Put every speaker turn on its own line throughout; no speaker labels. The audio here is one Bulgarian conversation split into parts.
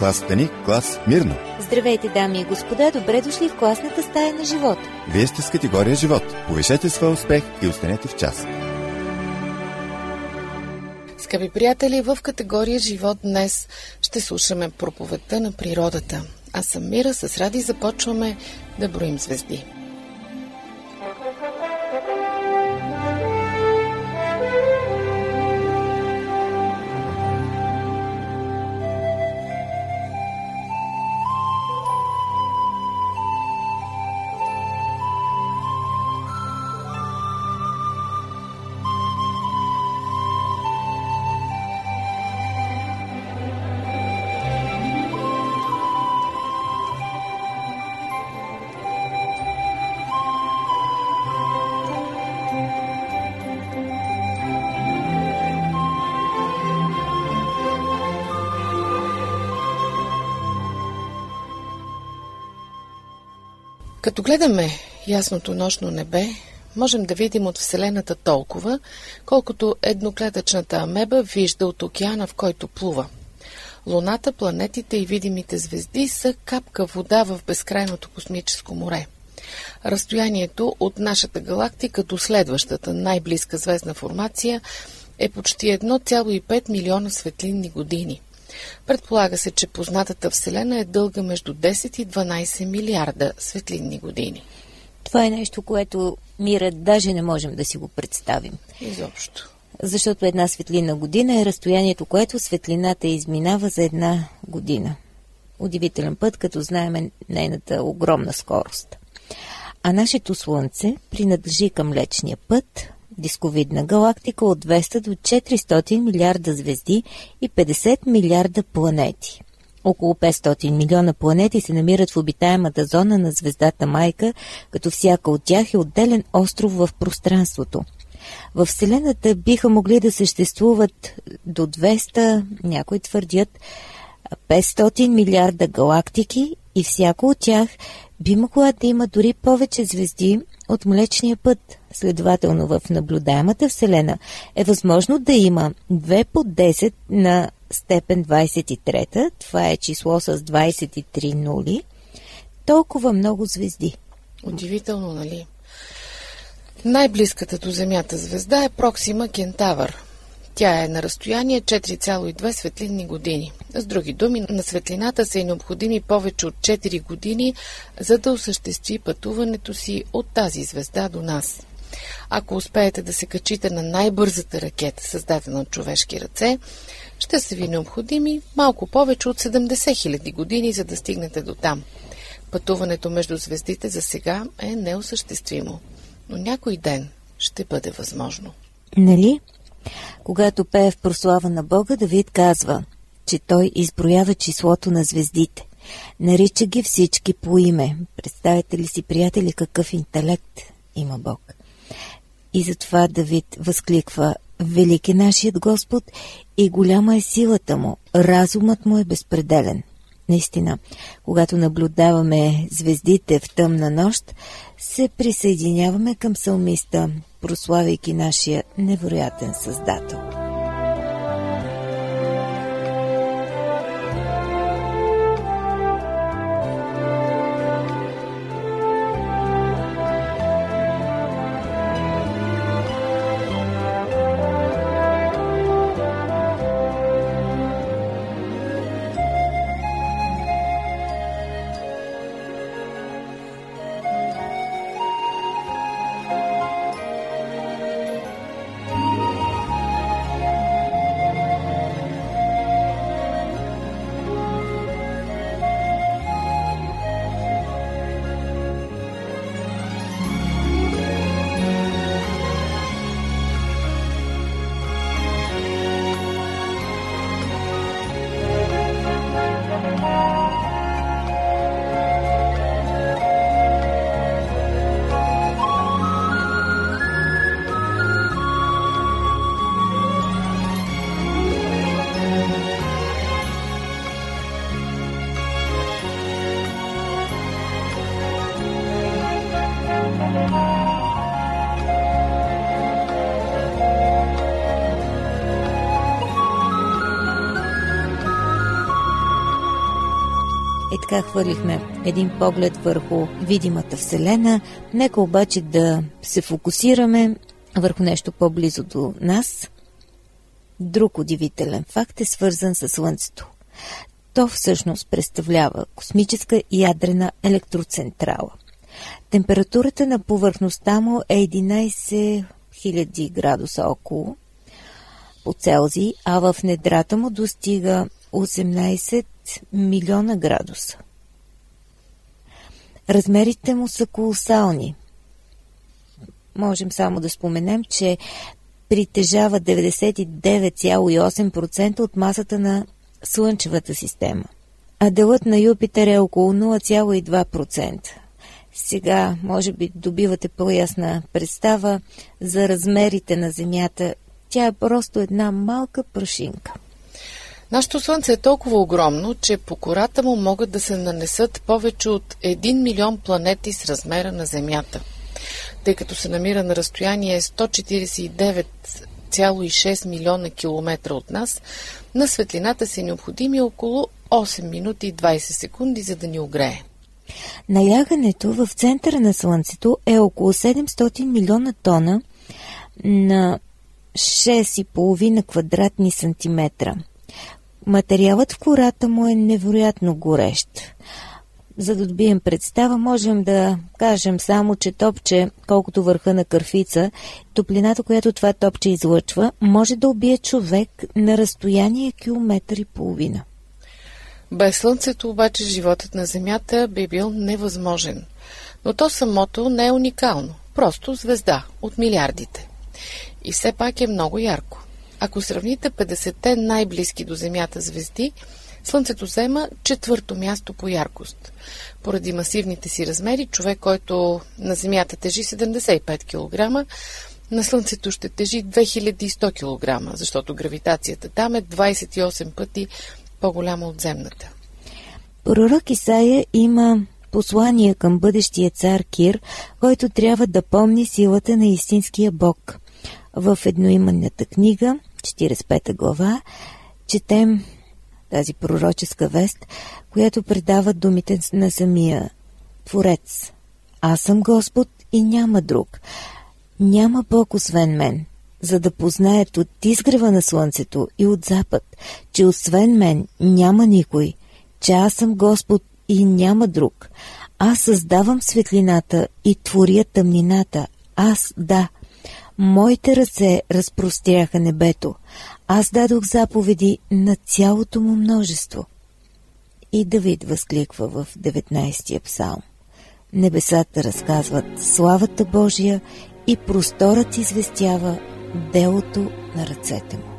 клас Стани, клас Мирно.
Здравейте, дами и господа, добре дошли в класната стая на живот.
Вие сте с категория живот. Повишете своя успех и останете в час.
Скъпи приятели, в категория живот днес ще слушаме проповедта на природата. Аз съм Мира, с Ради започваме да броим звезди. Като гледаме ясното нощно небе, можем да видим от Вселената толкова, колкото едноклетъчната амеба вижда от океана, в който плува. Луната, планетите и видимите звезди са капка вода в безкрайното космическо море. Разстоянието от нашата галактика до следващата най-близка звездна формация е почти 1,5 милиона светлинни години – Предполага се, че познатата Вселена е дълга между 10 и 12 милиарда светлинни години.
Това е нещо, което мира даже не можем да си го представим.
Изобщо.
Защото една светлина година е разстоянието, което светлината изминава за една година. Удивителен път, като знаем нейната огромна скорост. А нашето Слънце принадлежи към Млечния път, дисковидна галактика от 200 до 400 милиарда звезди и 50 милиарда планети. Около 500 милиона планети се намират в обитаемата зона на звездата Майка, като всяка от тях е отделен остров в пространството. В Вселената биха могли да съществуват до 200, някои твърдят, 500 милиарда галактики и всяко от тях би могла да има дори повече звезди от Млечния път. Следователно в наблюдаемата Вселена е възможно да има 2 по 10 на степен 23, това е число с 23 нули, толкова много звезди.
Удивително, нали? Най-близката до Земята звезда е Проксима Кентавър – тя е на разстояние 4,2 светлинни години. С други думи, на светлината са и необходими повече от 4 години, за да осъществи пътуването си от тази звезда до нас. Ако успеете да се качите на най-бързата ракета, създадена от човешки ръце, ще са ви необходими малко повече от 70 000 години, за да стигнете до там. Пътуването между звездите за сега е неосъществимо, но някой ден ще бъде възможно.
Нали? Когато пее в прослава на Бога, Давид казва, че той изброява числото на звездите. Нарича ги всички по име. Представете ли си, приятели, какъв интелект има Бог? И затова Давид възкликва Велик е нашият Господ и голяма е силата му, разумът му е безпределен. Наистина, когато наблюдаваме звездите в тъмна нощ, се присъединяваме към салмиста, прославяйки нашия невероятен Създател. Така хвърлихме един поглед върху видимата Вселена. Нека обаче да се фокусираме върху нещо по-близо до нас. Друг удивителен факт е свързан с Слънцето. То всъщност представлява космическа ядрена електроцентрала. Температурата на повърхността му е 11 000 градуса около по Целзий, а в недрата му достига 18 милиона градуса. Размерите му са колосални. Можем само да споменем, че притежава 99,8% от масата на Слънчевата система, а делът на Юпитер е около 0,2%. Сега, може би, добивате по-ясна представа за размерите на Земята. Тя е просто една малка прашинка.
Нашето Слънце е толкова огромно, че по кората му могат да се нанесат повече от 1 милион планети с размера на Земята. Тъй като се намира на разстояние 149,6 милиона километра от нас, на светлината са необходими около 8 минути и 20 секунди, за да ни огрее.
Налягането в центъра на Слънцето е около 700 милиона тона на 6,5 квадратни сантиметра. Материалът в кората му е невероятно горещ. За да добием представа, можем да кажем само, че топче, колкото върха на кърфица, топлината, която това топче излъчва, може да убие човек на разстояние километър и половина.
Без Слънцето обаче животът на Земята би бил невъзможен. Но то самото не е уникално. Просто звезда от милиардите. И все пак е много ярко. Ако сравните 50-те най-близки до Земята звезди, Слънцето взема четвърто място по яркост. Поради масивните си размери, човек, който на Земята тежи 75 кг, на Слънцето ще тежи 2100 кг, защото гравитацията там е 28 пъти по-голяма от земната.
Пророк Исаия има послание към бъдещия цар Кир, който трябва да помни силата на истинския Бог. В едноименната книга, 45 глава, четем тази пророческа вест, която предава думите на самия Творец. Аз съм Господ и няма друг. Няма Бог освен мен за да познаят от изгрева на слънцето и от запад, че освен мен няма никой, че аз съм Господ и няма друг. Аз създавам светлината и творя тъмнината. Аз, да. Моите ръце разпростряха небето. Аз дадох заповеди на цялото му множество. И Давид възкликва в 19-я псалм. Небесата разказват славата Божия и просторът известява делото на ръцете му.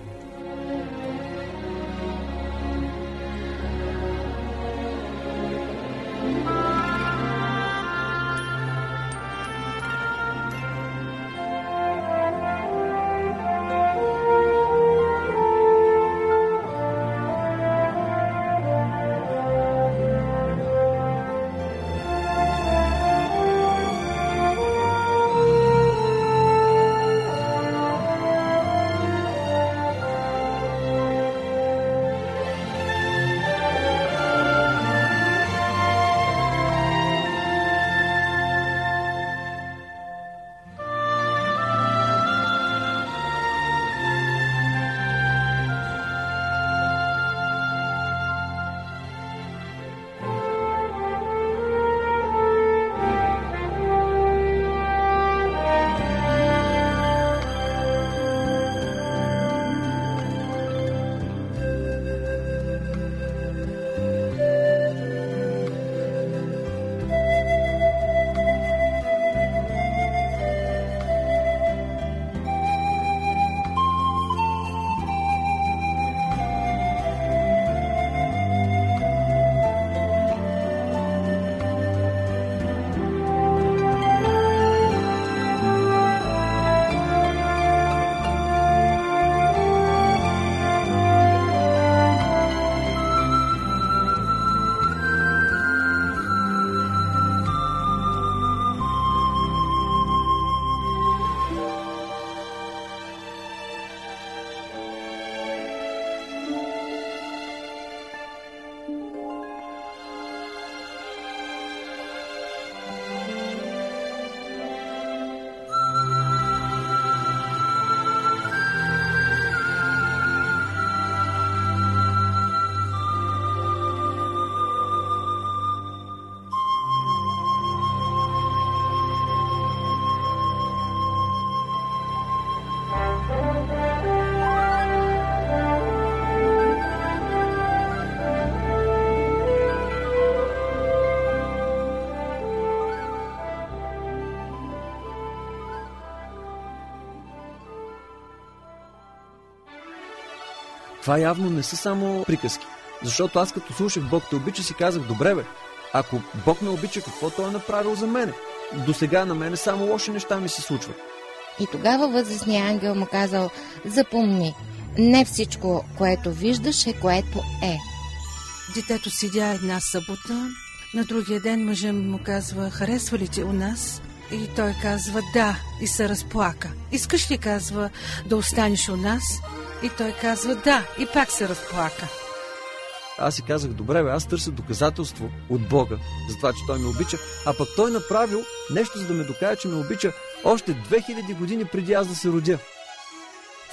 Това явно не са само приказки. Защото аз като слушах Бог те обича си казах, добре бе, ако Бог ме обича, какво Той е направил за мене? До сега на мене само лоши неща ми се случват.
И тогава възрастният ангел му казал, запомни, не всичко, което виждаш е което е.
Детето седя една събота, на другия ден мъжът му казва, харесва ли ти у нас? И той казва да и се разплака. Искаш ли, казва, да останеш у нас? И той казва да и пак се разплака.
Аз си казах, добре, бе, аз търся доказателство от Бога за това, че Той ме обича, а пък Той направил нещо, за да ме докаже, че ме обича още 2000 години преди аз да се родя.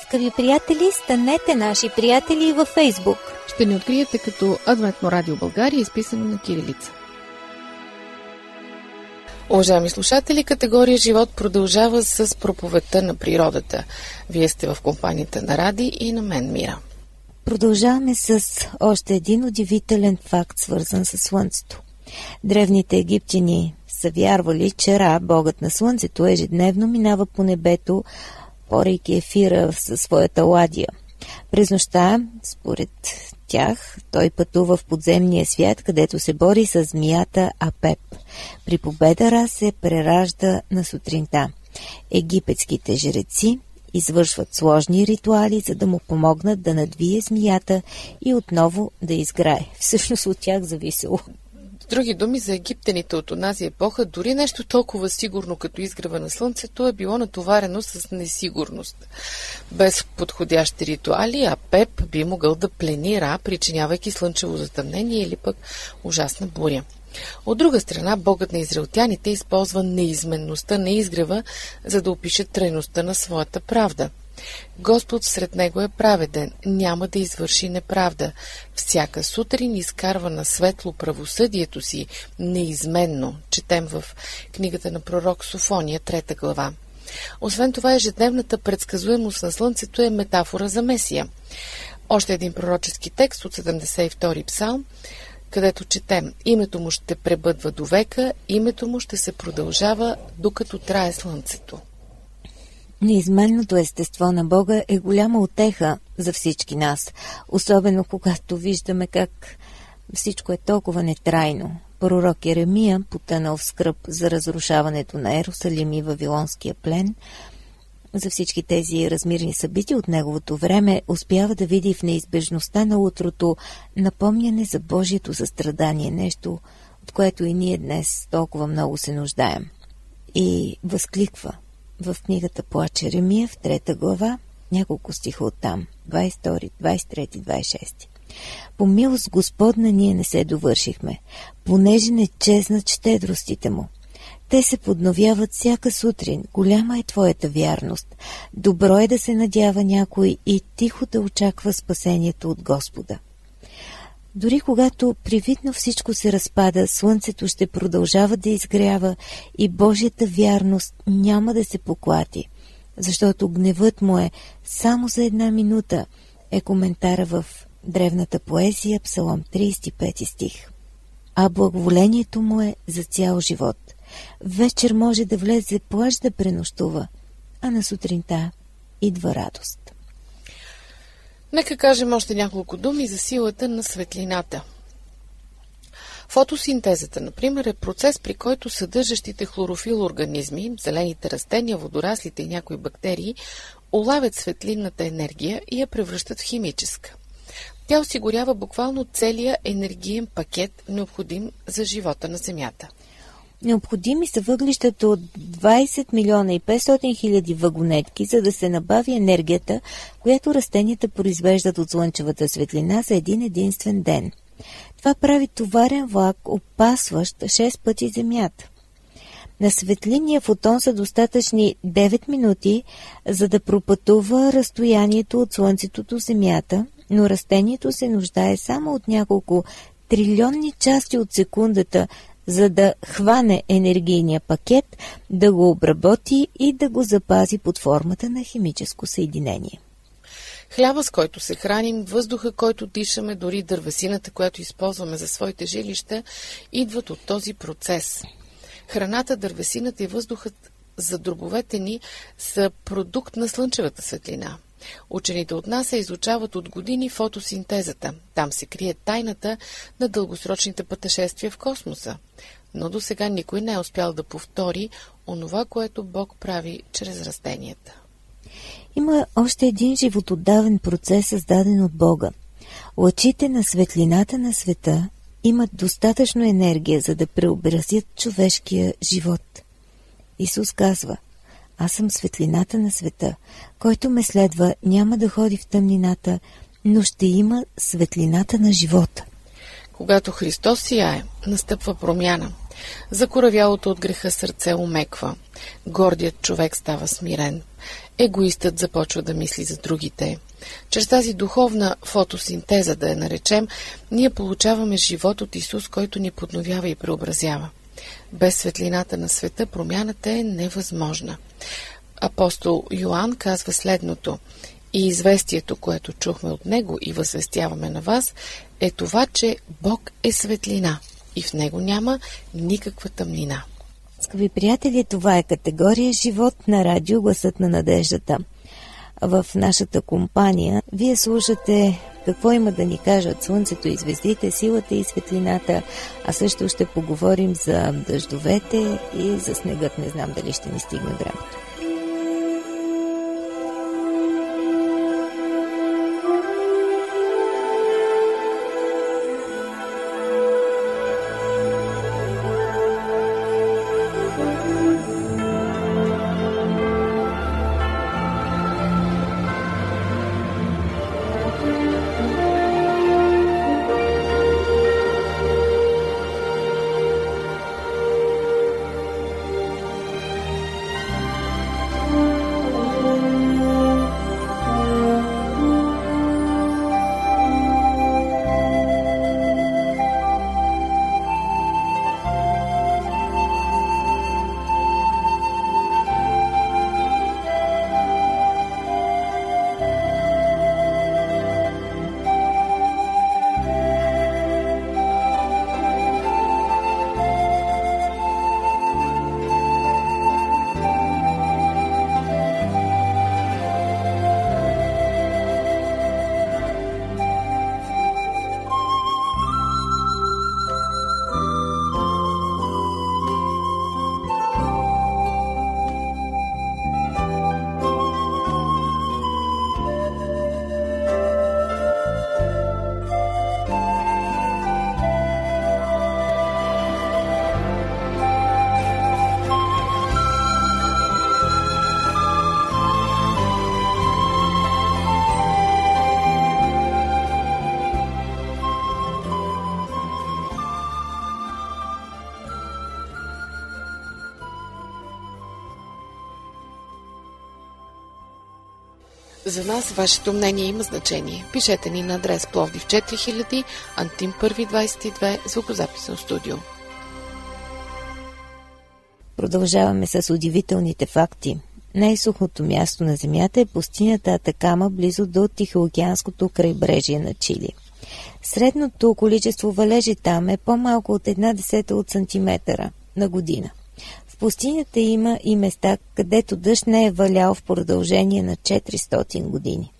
Скъпи приятели, станете наши приятели във Фейсбук.
Ще ни откриете като Адвентно радио България, изписано на кирилица. Уважаеми слушатели, категория Живот продължава с проповедта на природата. Вие сте в компанията на Ради и на мен Мира.
Продължаваме с още един удивителен факт, свързан с Слънцето. Древните египтяни са вярвали, че Ра, богът на Слънцето, ежедневно минава по небето, порейки ефира със своята ладия. През нощта, според тях, той пътува в подземния свят, където се бори с змията Апеп. При победа Ра се преражда на сутринта. Египетските жреци извършват сложни ритуали, за да му помогнат да надвие змията и отново да изграе. Всъщност от тях зависело.
Други думи, за египтяните от онази епоха, дори нещо толкова сигурно като изгрева на слънцето е било натоварено с несигурност. Без подходящи ритуали, а Пеп би могъл да плени Ра, причинявайки слънчево затъмнение или пък ужасна буря. От друга страна, богът на израелтяните използва неизменността на изгрева, за да опише трайността на своята правда. Господ сред него е праведен, няма да извърши неправда. Всяка сутрин изкарва на светло правосъдието си неизменно, четем в книгата на пророк Софония, трета глава. Освен това, ежедневната предсказуемост на Слънцето е метафора за Месия. Още един пророчески текст от 72 псалм където четем Името му ще пребъдва до века, името му ще се продължава, докато трае слънцето.
Неизменното естество на Бога е голяма отеха за всички нас, особено когато виждаме как всичко е толкова нетрайно. Пророк Еремия, потънал в скръп за разрушаването на Ерусалим и Вавилонския плен, за всички тези размирни събития от неговото време, успява да види в неизбежността на утрото напомняне за Божието състрадание, нещо, от което и ние днес толкова много се нуждаем. И възкликва в книгата Плаче Ремия в трета глава, няколко стиха от там, 22, 23, 26. По милост Господна ние не се довършихме, понеже не чезнат щедростите му. Те се подновяват всяка сутрин. Голяма е твоята вярност. Добро е да се надява някой и тихо да очаква спасението от Господа. Дори когато привидно всичко се разпада, слънцето ще продължава да изгрява и Божията вярност няма да се поклати, защото гневът му е само за една минута, е коментара в древната поезия, Псалом 35 стих. А благоволението му е за цял живот. Вечер може да влезе плащ да пренощува, а на сутринта идва радост.
Нека кажем още няколко думи за силата на светлината. Фотосинтезата, например, е процес, при който съдържащите хлорофил организми, зелените растения, водораслите и някои бактерии, улавят светлинната енергия и я превръщат в химическа. Тя осигурява буквално целия енергиен пакет, необходим за живота на Земята.
Необходими са въглищата от 20 милиона и 500 хиляди вагонетки, за да се набави енергията, която растенията произвеждат от слънчевата светлина за един единствен ден. Това прави товарен влак, опасващ 6 пъти Земята. На светлиния фотон са достатъчни 9 минути, за да пропътува разстоянието от Слънцето до Земята, но растението се нуждае само от няколко трилионни части от секундата, за да хване енергийния пакет, да го обработи и да го запази под формата на химическо съединение.
Хляба, с който се храним, въздуха, който дишаме, дори дървесината, която използваме за своите жилища, идват от този процес. Храната, дървесината и въздухът за дробовете ни са продукт на слънчевата светлина. Учените от НАСА изучават от години фотосинтезата. Там се крие тайната на дългосрочните пътешествия в космоса. Но до сега никой не е успял да повтори онова, което Бог прави чрез растенията.
Има още един животодавен процес, създаден от Бога. Лъчите на светлината на света имат достатъчно енергия, за да преобразят човешкия живот. Исус казва – аз съм светлината на света. Който ме следва, няма да ходи в тъмнината, но ще има светлината на живота.
Когато Христос сияе, настъпва промяна. Закоравялото от греха сърце умеква. Гордият човек става смирен. Егоистът започва да мисли за другите. Чрез тази духовна фотосинтеза, да я наречем, ние получаваме живот от Исус, който ни подновява и преобразява. Без светлината на света промяната е невъзможна. Апостол Йоанн казва следното и известието, което чухме от него и възвестяваме на вас, е това, че Бог е светлина и в него няма никаква тъмнина.
Скъпи приятели, това е категория живот на радио Гласът на надеждата. В нашата компания вие слушате какво има да ни кажат Слънцето и звездите, силата и светлината, а също ще поговорим за дъждовете и за снегът. Не знам дали ще ни стигне времето.
За нас вашето мнение има значение. Пишете ни на адрес Пловдив 4000, Антим 122, звукозаписно студио.
Продължаваме с удивителните факти. Най-сухото място на Земята е пустинята Атакама, близо до Тихоокеанското крайбрежие на Чили. Средното количество валежи там е по-малко от една десета от сантиметъра на година пустинята има и места, където дъжд не е валял в продължение на 400 години.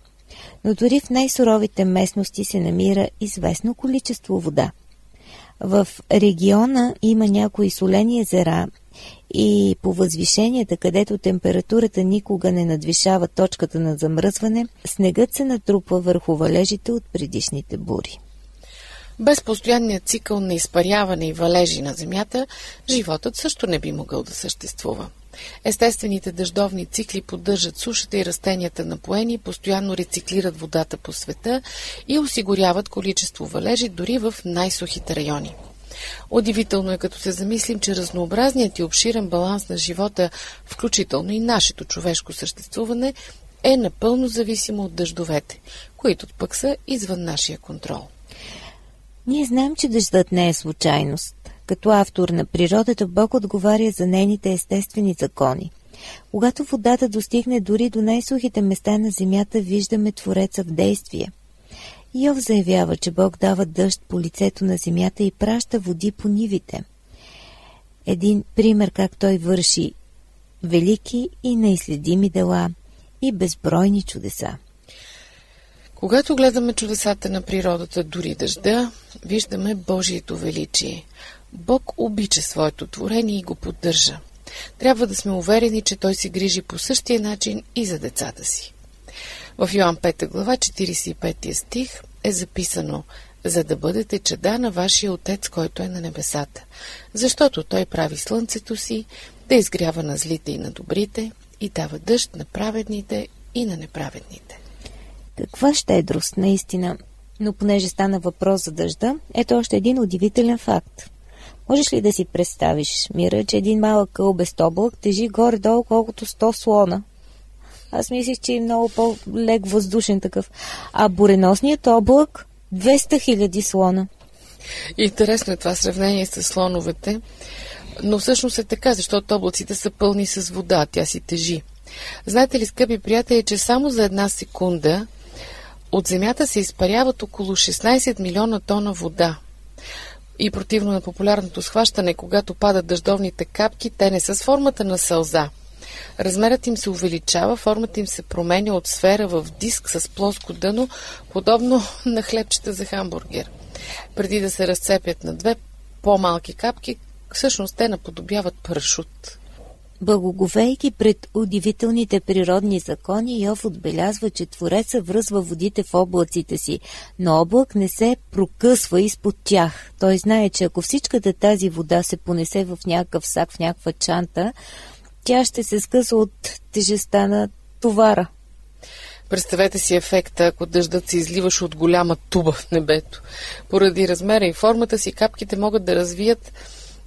Но дори в най-суровите местности се намира известно количество вода. В региона има някои солени езера и по възвишенията, където температурата никога не надвишава точката на замръзване, снегът се натрупва върху валежите от предишните бури.
Без постоянният цикъл на изпаряване и валежи на Земята, животът също не би могъл да съществува. Естествените дъждовни цикли поддържат сушата и растенията напоени, постоянно рециклират водата по света и осигуряват количество валежи дори в най-сухите райони. Удивително е като се замислим, че разнообразният и обширен баланс на живота, включително и нашето човешко съществуване, е напълно зависимо от дъждовете, които пък са извън нашия контрол.
Ние знаем, че дъждът не е случайност. Като автор на природата, Бог отговаря за нейните естествени закони. Когато водата достигне дори до най-сухите места на земята, виждаме Твореца в действие. Йов заявява, че Бог дава дъжд по лицето на земята и праща води по нивите. Един пример как той върши велики и неизследими дела и безбройни чудеса.
Когато гледаме чудесата на природата, дори дъжда, виждаме Божието величие. Бог обича своето творение и го поддържа. Трябва да сме уверени, че Той се грижи по същия начин и за децата си. В Йоан 5 глава 45 стих е записано за да бъдете чеда на вашия Отец, който е на небесата, защото Той прави слънцето си да изгрява на злите и на добрите и дава дъжд на праведните и на неправедните.
Каква щедрост, наистина. Но понеже стана въпрос за дъжда, ето още един удивителен факт. Можеш ли да си представиш, Мира, че един малък къл без облак тежи горе-долу колкото 100 слона? Аз мислих, че е много по-лек въздушен такъв. А буреносният облак 200 хиляди слона.
Интересно е това сравнение с слоновете, но всъщност е така, защото облаците са пълни с вода, тя си тежи. Знаете ли, скъпи приятели, че само за една секунда от Земята се изпаряват около 16 милиона тона вода. И противно на популярното схващане, когато падат дъждовните капки, те не са с формата на сълза. Размерът им се увеличава, формата им се променя от сфера в диск с плоско дъно, подобно на хлебчета за хамбургер. Преди да се разцепят на две по-малки капки, всъщност те наподобяват парашут.
Благоговейки пред удивителните природни закони, Йов отбелязва, че Твореца връзва водите в облаците си, но облак не се прокъсва изпод тях. Той знае, че ако всичката тази вода се понесе в някакъв сак, в някаква чанта, тя ще се скъса от тежеста на товара.
Представете си ефекта, ако дъждът се изливаше от голяма туба в небето. Поради размера и формата си капките могат да развият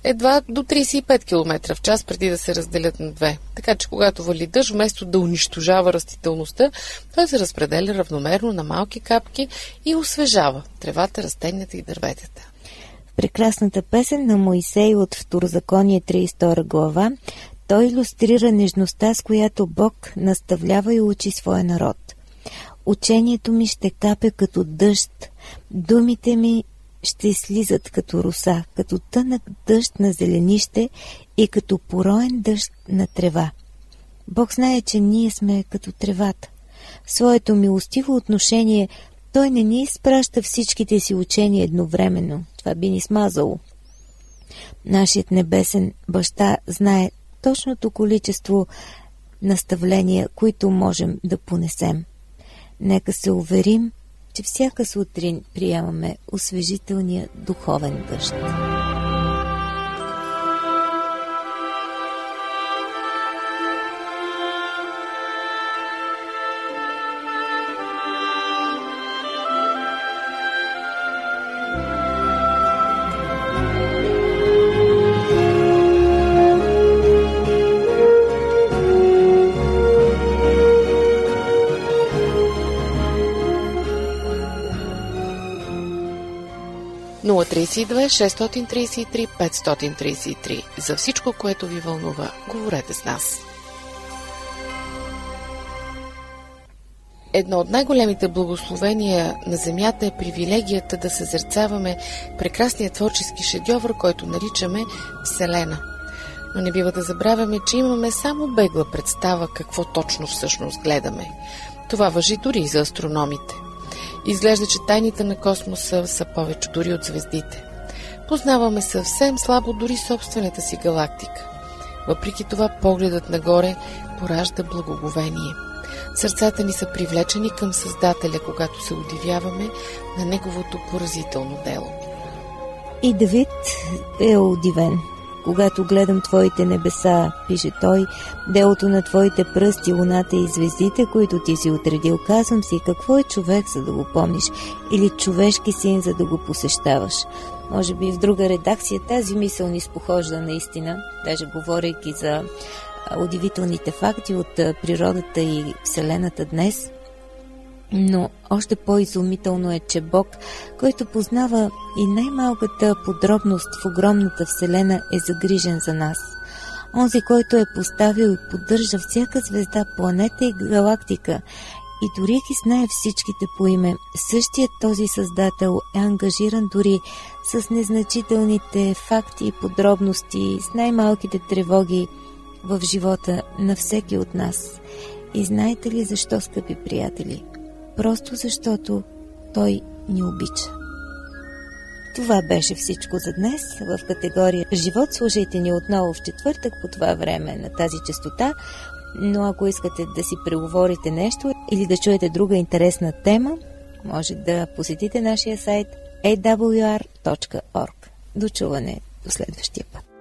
едва до 35 км в час преди да се разделят на две. Така че когато вали дъжд, вместо да унищожава растителността, той се разпределя равномерно на малки капки и освежава тревата, растенията и дърветата.
В прекрасната песен на Моисей от Второзаконие 32 глава той иллюстрира нежността, с която Бог наставлява и учи своя народ. Учението ми ще капе като дъжд, думите ми ще слизат като руса, като тънък дъжд на зеленище и като пороен дъжд на трева. Бог знае, че ние сме като тревата. В своето милостиво отношение той не ни изпраща всичките си учения едновременно. Това би ни смазало. Нашият небесен баща знае точното количество наставления, които можем да понесем. Нека се уверим, че всяка сутрин приемаме освежителния духовен дъжд.
032 633 533. За всичко, което ви вълнува, говорете с нас. Едно от най-големите благословения на Земята е привилегията да съзерцаваме прекрасния творчески шедьовър, който наричаме Вселена. Но не бива да забравяме, че имаме само бегла представа какво точно всъщност гледаме. Това въжи дори и за астрономите – Изглежда, че тайните на космоса са повече дори от звездите. Познаваме съвсем слабо дори собствената си галактика. Въпреки това погледът нагоре поражда благоговение. Сърцата ни са привлечени към Създателя, когато се удивяваме на неговото поразително дело.
И Давид е удивен. Когато гледам Твоите небеса, пише той, делото на Твоите пръсти, луната и звездите, които Ти си отредил, казвам си, какво е човек, за да го помниш, или човешки син, за да го посещаваш. Може би в друга редакция тази мисъл ни спохожда наистина, даже говорейки за удивителните факти от природата и Вселената днес – но още по-изумително е, че Бог, който познава и най-малката подробност в огромната Вселена, е загрижен за нас. Онзи, който е поставил и поддържа всяка звезда, планета и галактика, и дори ги знае всичките по име, същият този Създател е ангажиран дори с незначителните факти и подробности, с най-малките тревоги в живота на всеки от нас. И знаете ли защо, скъпи приятели? просто защото Той ни обича. Това беше всичко за днес в категория Живот. Слушайте ни отново в четвъртък по това време на тази частота, но ако искате да си преговорите нещо или да чуете друга интересна тема, може да посетите нашия сайт awr.org. До чуване до следващия път.